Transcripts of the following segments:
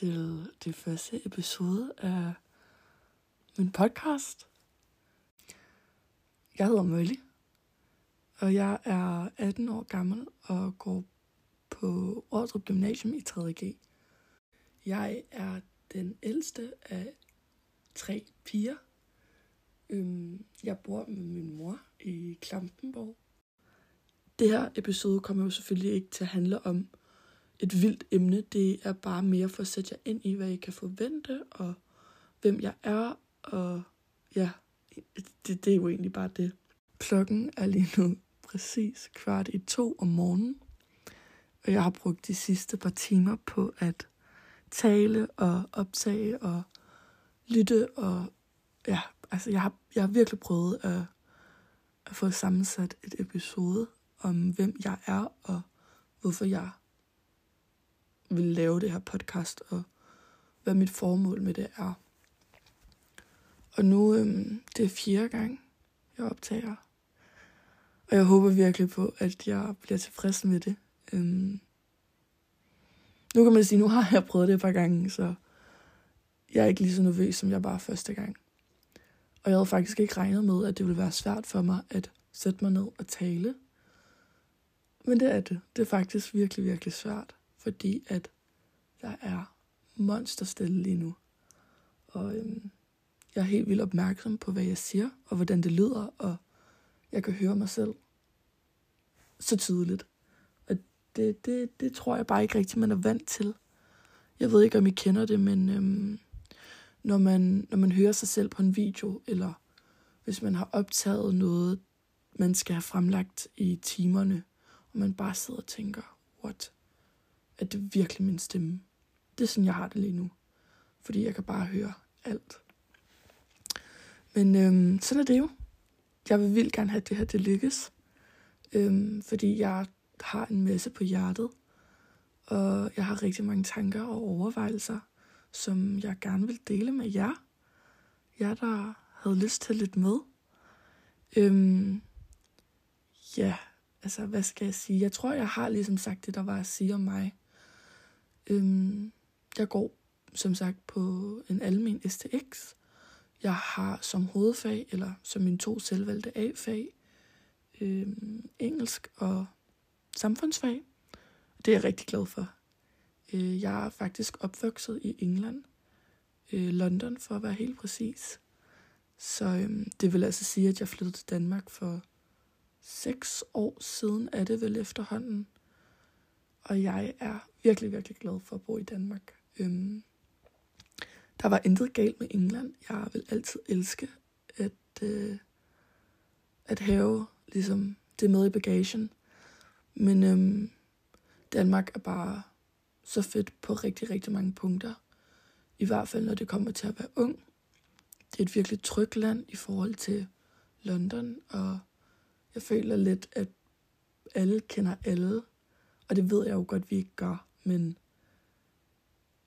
Til det første episode af min podcast. Jeg hedder Mølly, og jeg er 18 år gammel og går på Ordrup Gymnasium i 3.G. Jeg er den ældste af tre piger. Øhm, jeg bor med min mor i Klampenborg. Det her episode kommer jo selvfølgelig ikke til at handle om et vildt emne. Det er bare mere for at sætte jer ind i, hvad I kan forvente, og hvem jeg er, og ja, det, det er jo egentlig bare det. Klokken er lige nu præcis kvart i to om morgenen, og jeg har brugt de sidste par timer på at tale og optage og lytte, og ja, altså jeg har, jeg har virkelig prøvet at, at få sammensat et episode om, hvem jeg er, og hvorfor jeg vil lave det her podcast, og hvad mit formål med det er. Og nu, øhm, det er fjerde gang, jeg optager. Og jeg håber virkelig på, at jeg bliver tilfreds med det. Øhm, nu kan man sige, nu har jeg prøvet det et par gange, så jeg er ikke lige så nervøs, som jeg var første gang. Og jeg havde faktisk ikke regnet med, at det ville være svært for mig at sætte mig ned og tale. Men det er det. Det er faktisk virkelig, virkelig svært, fordi at jeg er monsterstille lige nu. Og øhm, jeg er helt vildt opmærksom på, hvad jeg siger, og hvordan det lyder, og jeg kan høre mig selv så tydeligt. Og det, det, det tror jeg bare ikke rigtigt, man er vant til. Jeg ved ikke, om I kender det, men øhm, når, man, når man hører sig selv på en video, eller hvis man har optaget noget, man skal have fremlagt i timerne, og man bare sidder og tænker, what? At det virkelig min stemme? Det er sådan, jeg har det lige nu. Fordi jeg kan bare høre alt. Men øhm, sådan er det jo. Jeg vil vildt gerne have, at det her det lykkes. Øhm, fordi jeg har en masse på hjertet. Og jeg har rigtig mange tanker og overvejelser, som jeg gerne vil dele med jer. Jer, der havde lyst til at lytte med. Øhm, ja, altså hvad skal jeg sige? Jeg tror, jeg har ligesom sagt det, der var at sige om mig. Øhm, jeg går som sagt på en almen STX. Jeg har som hovedfag, eller som mine to selvvalgte A-fag, øhm, engelsk og samfundsfag. Det er jeg rigtig glad for. Øh, jeg er faktisk opvokset i England, øh, London for at være helt præcis. Så øhm, det vil altså sige, at jeg flyttede til Danmark for seks år siden er det vel efterhånden. Og jeg er virkelig, virkelig glad for at bo i Danmark. Øhm, der var intet galt med England. Jeg vil altid elske at, øh, at have ligesom, det med i bagagen. Men øhm, Danmark er bare så fedt på rigtig, rigtig mange punkter. I hvert fald, når det kommer til at være ung. Det er et virkelig trygt land i forhold til London, og jeg føler lidt, at alle kender alle, og det ved jeg jo godt, vi ikke gør, men,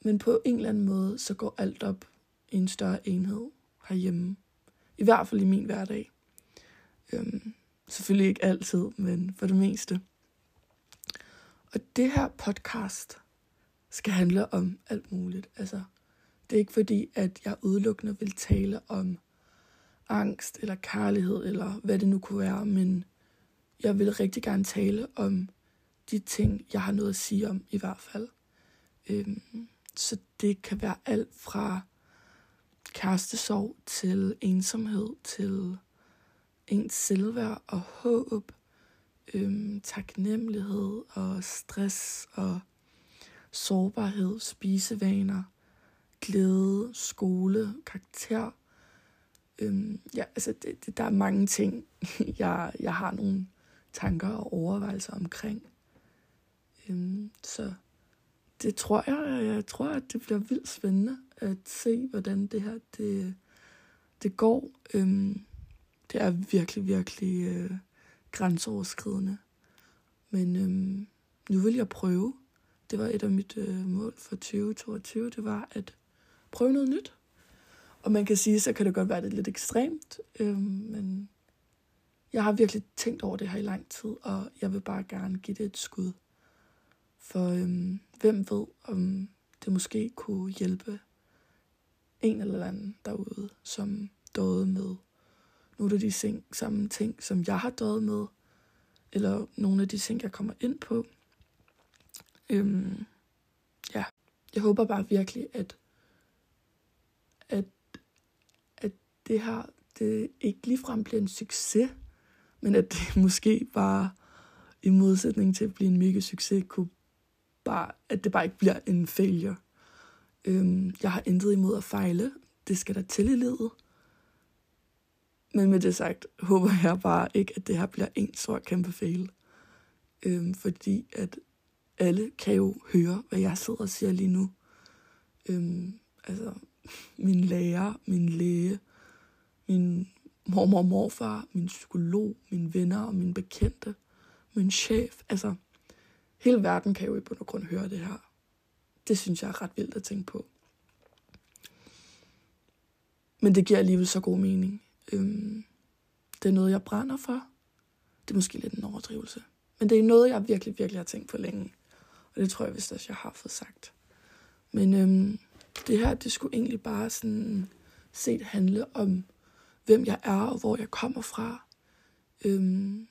men på en eller anden måde, så går alt op i en større enhed herhjemme. I hvert fald i min hverdag. Øhm, selvfølgelig ikke altid, men for det meste. Og det her podcast skal handle om alt muligt. Altså, det er ikke fordi, at jeg udelukkende vil tale om angst eller kærlighed eller hvad det nu kunne være, men jeg vil rigtig gerne tale om de ting, jeg har noget at sige om i hvert fald. Øhm, så det kan være alt fra kærestesorg til ensomhed til ens selvværd og håb, øhm, taknemmelighed og stress og sårbarhed, spisevaner, glæde, skole, karakter. Øhm, ja, altså det, det, der er mange ting, jeg, jeg har nogle tanker og overvejelser omkring. Øhm, så det tror jeg, jeg tror, at det bliver vildt spændende at se, hvordan det her det, det går. Øhm, det er virkelig, virkelig øh, grænseoverskridende. Men øhm, nu vil jeg prøve. Det var et af mit øh, mål for 2022. Det var at prøve noget nyt. Og man kan sige, så kan det godt være det lidt ekstremt. Øhm, men jeg har virkelig tænkt over det her i lang tid, og jeg vil bare gerne give det et skud. For øhm, hvem ved, om det måske kunne hjælpe en eller anden derude, som døde med nogle af de ting, samme ting, som jeg har døjet med, eller nogle af de ting, jeg kommer ind på. Øhm, ja, jeg håber bare virkelig, at, at, at det her, det ikke ligefrem bliver en succes, men at det måske bare, i modsætning til at blive en mega succes, kunne bare, at det bare ikke bliver en failure. Øhm, jeg har intet imod at fejle. Det skal der til i livet. Men med det sagt, håber jeg bare ikke, at det her bliver en stor kæmpe fail. Øhm, fordi at alle kan jo høre, hvad jeg sidder og siger lige nu. Øhm, altså, min lærer, min læge, min mormor og morfar, min psykolog, mine venner og mine bekendte, min chef. Altså, hele verden kan jo i bund og grund høre det her. Det synes jeg er ret vildt at tænke på. Men det giver alligevel så god mening. Øhm, det er noget, jeg brænder for. Det er måske lidt en overdrivelse. Men det er noget, jeg virkelig, virkelig har tænkt på længe. Og det tror jeg vist også, jeg har fået sagt. Men øhm, det her, det skulle egentlig bare sådan set handle om, hvem jeg er og hvor jeg kommer fra. Øhm,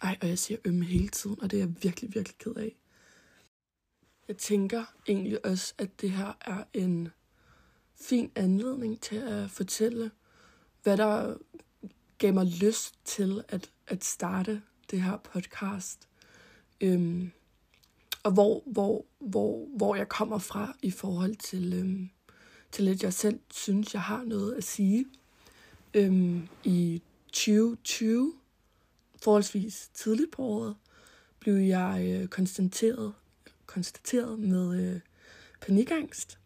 ej, og jeg siger ømme hele tiden, og det er jeg virkelig, virkelig ked af. Jeg tænker egentlig også, at det her er en fin anledning til at fortælle, hvad der gav mig lyst til at, at starte det her podcast. Øhm, og hvor, hvor, hvor, hvor jeg kommer fra i forhold til, øhm, til at jeg selv synes, jeg har noget at sige. Øhm, I 2020, forholdsvis tidligt på året, blev jeg øh, konstateret, konstateret med øh, panikangst.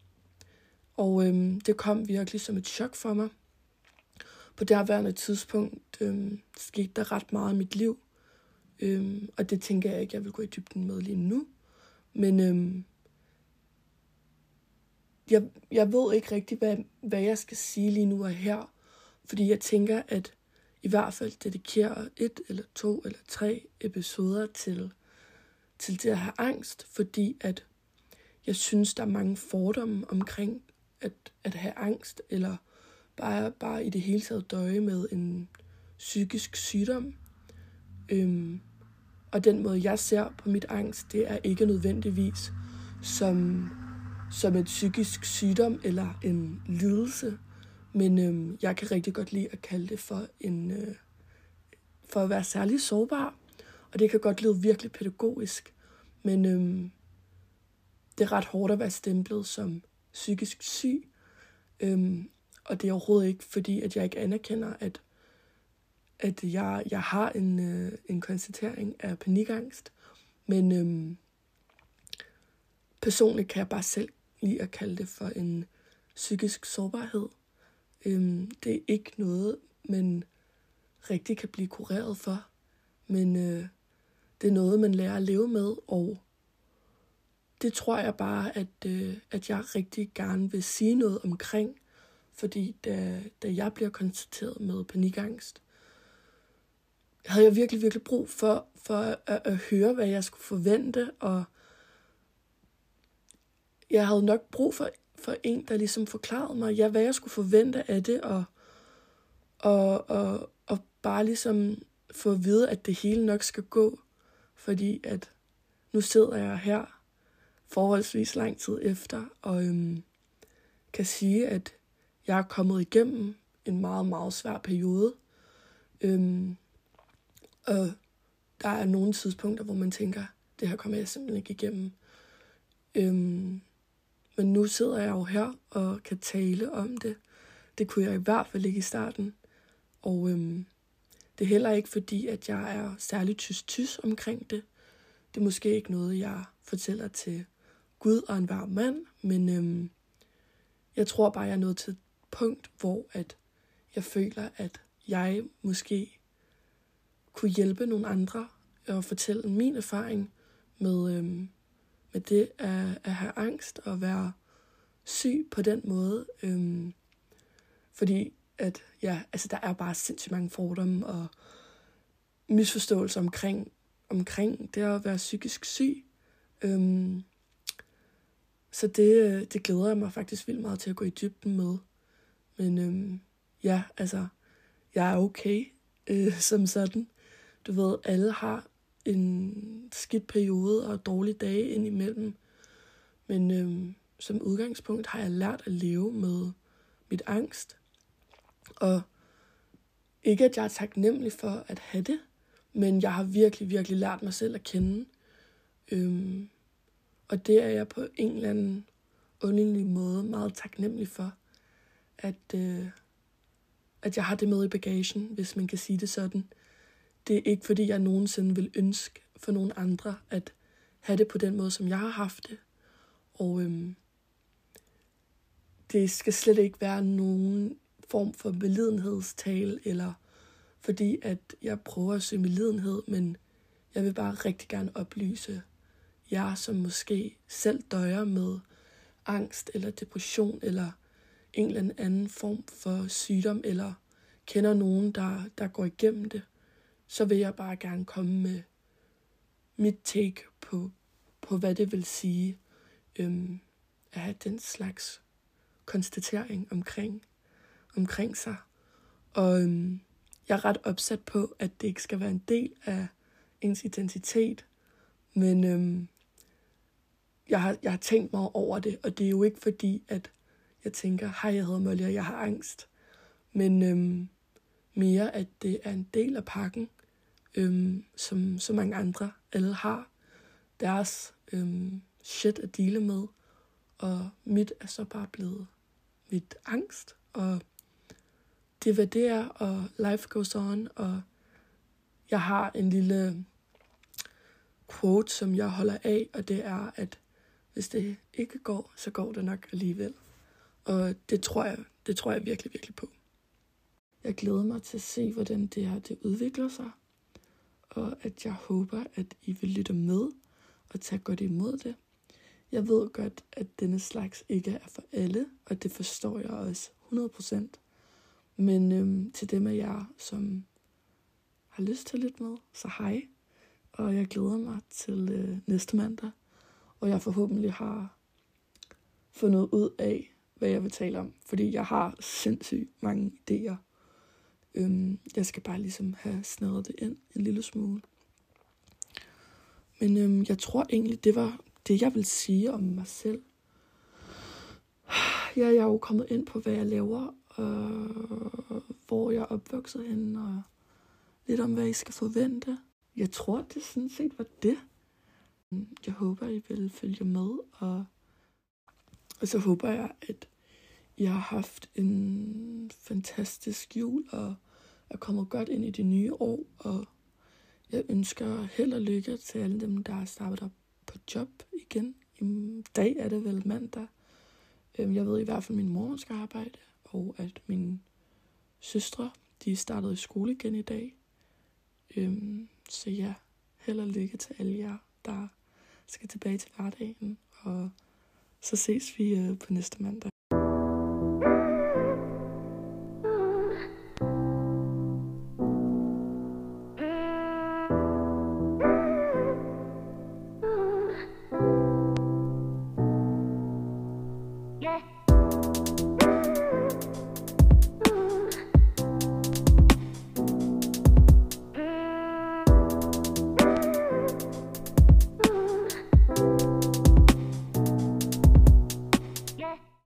Og øh, det kom virkelig som et chok for mig. På derværende tidspunkt øh, skete der ret meget i mit liv. Øhm, og det tænker jeg ikke, jeg vil gå i dybden med lige nu. Men øhm, jeg, jeg ved ikke rigtig, hvad, hvad jeg skal sige lige nu og her. Fordi jeg tænker, at i hvert fald dedikere et eller to eller tre episoder til, til det at have angst. Fordi at jeg synes, der er mange fordomme omkring at, at have angst, eller bare, bare i det hele taget døje med en psykisk sygdom. Øhm, og den måde, jeg ser på mit angst, det er ikke nødvendigvis som, som et psykisk sygdom eller en lidelse. Men øhm, jeg kan rigtig godt lide at kalde det for en øh, for at være særlig sårbar. Og det kan godt lyde virkelig pædagogisk. Men øhm, det er ret hårdt at være stemplet som psykisk syg. Øhm, og det er overhovedet ikke fordi, at jeg ikke anerkender, at at jeg, jeg har en, øh, en konstatering af panikangst, men øhm, personligt kan jeg bare selv lide at kalde det for en psykisk sårbarhed. Øhm, det er ikke noget, man rigtig kan blive kureret for, men øh, det er noget, man lærer at leve med, og det tror jeg bare, at, øh, at jeg rigtig gerne vil sige noget omkring, fordi da, da jeg bliver konstateret med panikangst, havde jeg virkelig, virkelig brug for, for at, at høre, hvad jeg skulle forvente, og jeg havde nok brug for, for en, der ligesom forklarede mig, ja, hvad jeg skulle forvente af det, og, og, og, og bare ligesom få at vide, at det hele nok skal gå, fordi at nu sidder jeg her forholdsvis lang tid efter, og øhm, kan sige, at jeg er kommet igennem en meget, meget svær periode. Øhm, og der er nogle tidspunkter, hvor man tænker, det her kommer jeg simpelthen ikke igennem. Øhm, men nu sidder jeg jo her og kan tale om det. Det kunne jeg i hvert fald ikke i starten. Og øhm, det er heller ikke fordi, at jeg er særlig tys-tys omkring det. Det er måske ikke noget, jeg fortæller til Gud og en varm mand, men øhm, jeg tror bare, jeg er nået til et punkt, hvor at jeg føler, at jeg måske kunne hjælpe nogle andre og fortælle min erfaring med, øhm, med det at, at have angst og være syg på den måde. Øhm, fordi at, ja, altså der er bare sindssygt mange fordomme og misforståelser omkring, omkring det at være psykisk syg. Øhm, så det, øh, det glæder jeg mig faktisk vildt meget til at gå i dybden med. Men øhm, ja, altså, jeg er okay øh, som sådan. Du ved, alle har en skidt periode og dårlige dage indimellem. Men øhm, som udgangspunkt har jeg lært at leve med mit angst. Og ikke at jeg er taknemmelig for at have det, men jeg har virkelig, virkelig lært mig selv at kende. Øhm, og det er jeg på en eller anden underlig måde meget taknemmelig for, at, øh, at jeg har det med i bagagen, hvis man kan sige det sådan. Det er ikke fordi, jeg nogensinde vil ønske for nogen andre at have det på den måde, som jeg har haft det. Og øhm, det skal slet ikke være nogen form for belidenhedstale, eller fordi at jeg prøver at søge belidenhed, men jeg vil bare rigtig gerne oplyse jer, som måske selv døjer med angst eller depression eller en eller anden form for sygdom, eller kender nogen, der, der går igennem det, så vil jeg bare gerne komme med mit take på, på hvad det vil sige øhm, at have den slags konstatering omkring, omkring sig. Og øhm, jeg er ret opsat på, at det ikke skal være en del af ens identitet, men øhm, jeg, har, jeg har tænkt mig over det, og det er jo ikke fordi, at jeg tænker, hej, jeg hedder Molly, og jeg har angst. Men øhm, mere, at det er en del af pakken, øhm, som så mange andre alle har deres øhm, shit at dele med. Og mit er så bare blevet mit angst, og det er, hvad det er, og life goes on, og jeg har en lille quote, som jeg holder af, og det er, at hvis det ikke går, så går det nok alligevel. Og det tror jeg, det tror jeg virkelig, virkelig på. Jeg glæder mig til at se, hvordan det her det udvikler sig, og at jeg håber, at I vil lytte med og tage godt imod det. Jeg ved godt, at denne slags ikke er for alle, og det forstår jeg også 100%. Men øhm, til dem af jer, som har lyst til lidt med, så hej. Og jeg glæder mig til øh, næste mandag, og jeg forhåbentlig har fundet ud af, hvad jeg vil tale om. Fordi jeg har sindssygt mange idéer. Øhm, jeg skal bare ligesom have snadret det ind en lille smule. Men øhm, jeg tror egentlig, det var det, jeg vil sige om mig selv. Ja, jeg er jo kommet ind på, hvad jeg laver, og hvor jeg er opvokset henne, og lidt om, hvad I skal forvente. Jeg tror, det sådan set var det. Jeg håber, I vil følge med, og, og så håber jeg, at jeg har haft en fantastisk jul, og er kommet godt ind i det nye år, og jeg ønsker held og lykke til alle dem, der har startet op på job igen. I dag er det vel mandag. Øhm, jeg ved i hvert fald, at min mor skal arbejde, og at mine søstre, de startede i skole igen i dag. Øhm, så ja, held og lykke til alle jer, der skal tilbage til hverdagen, og så ses vi øh, på næste mandag.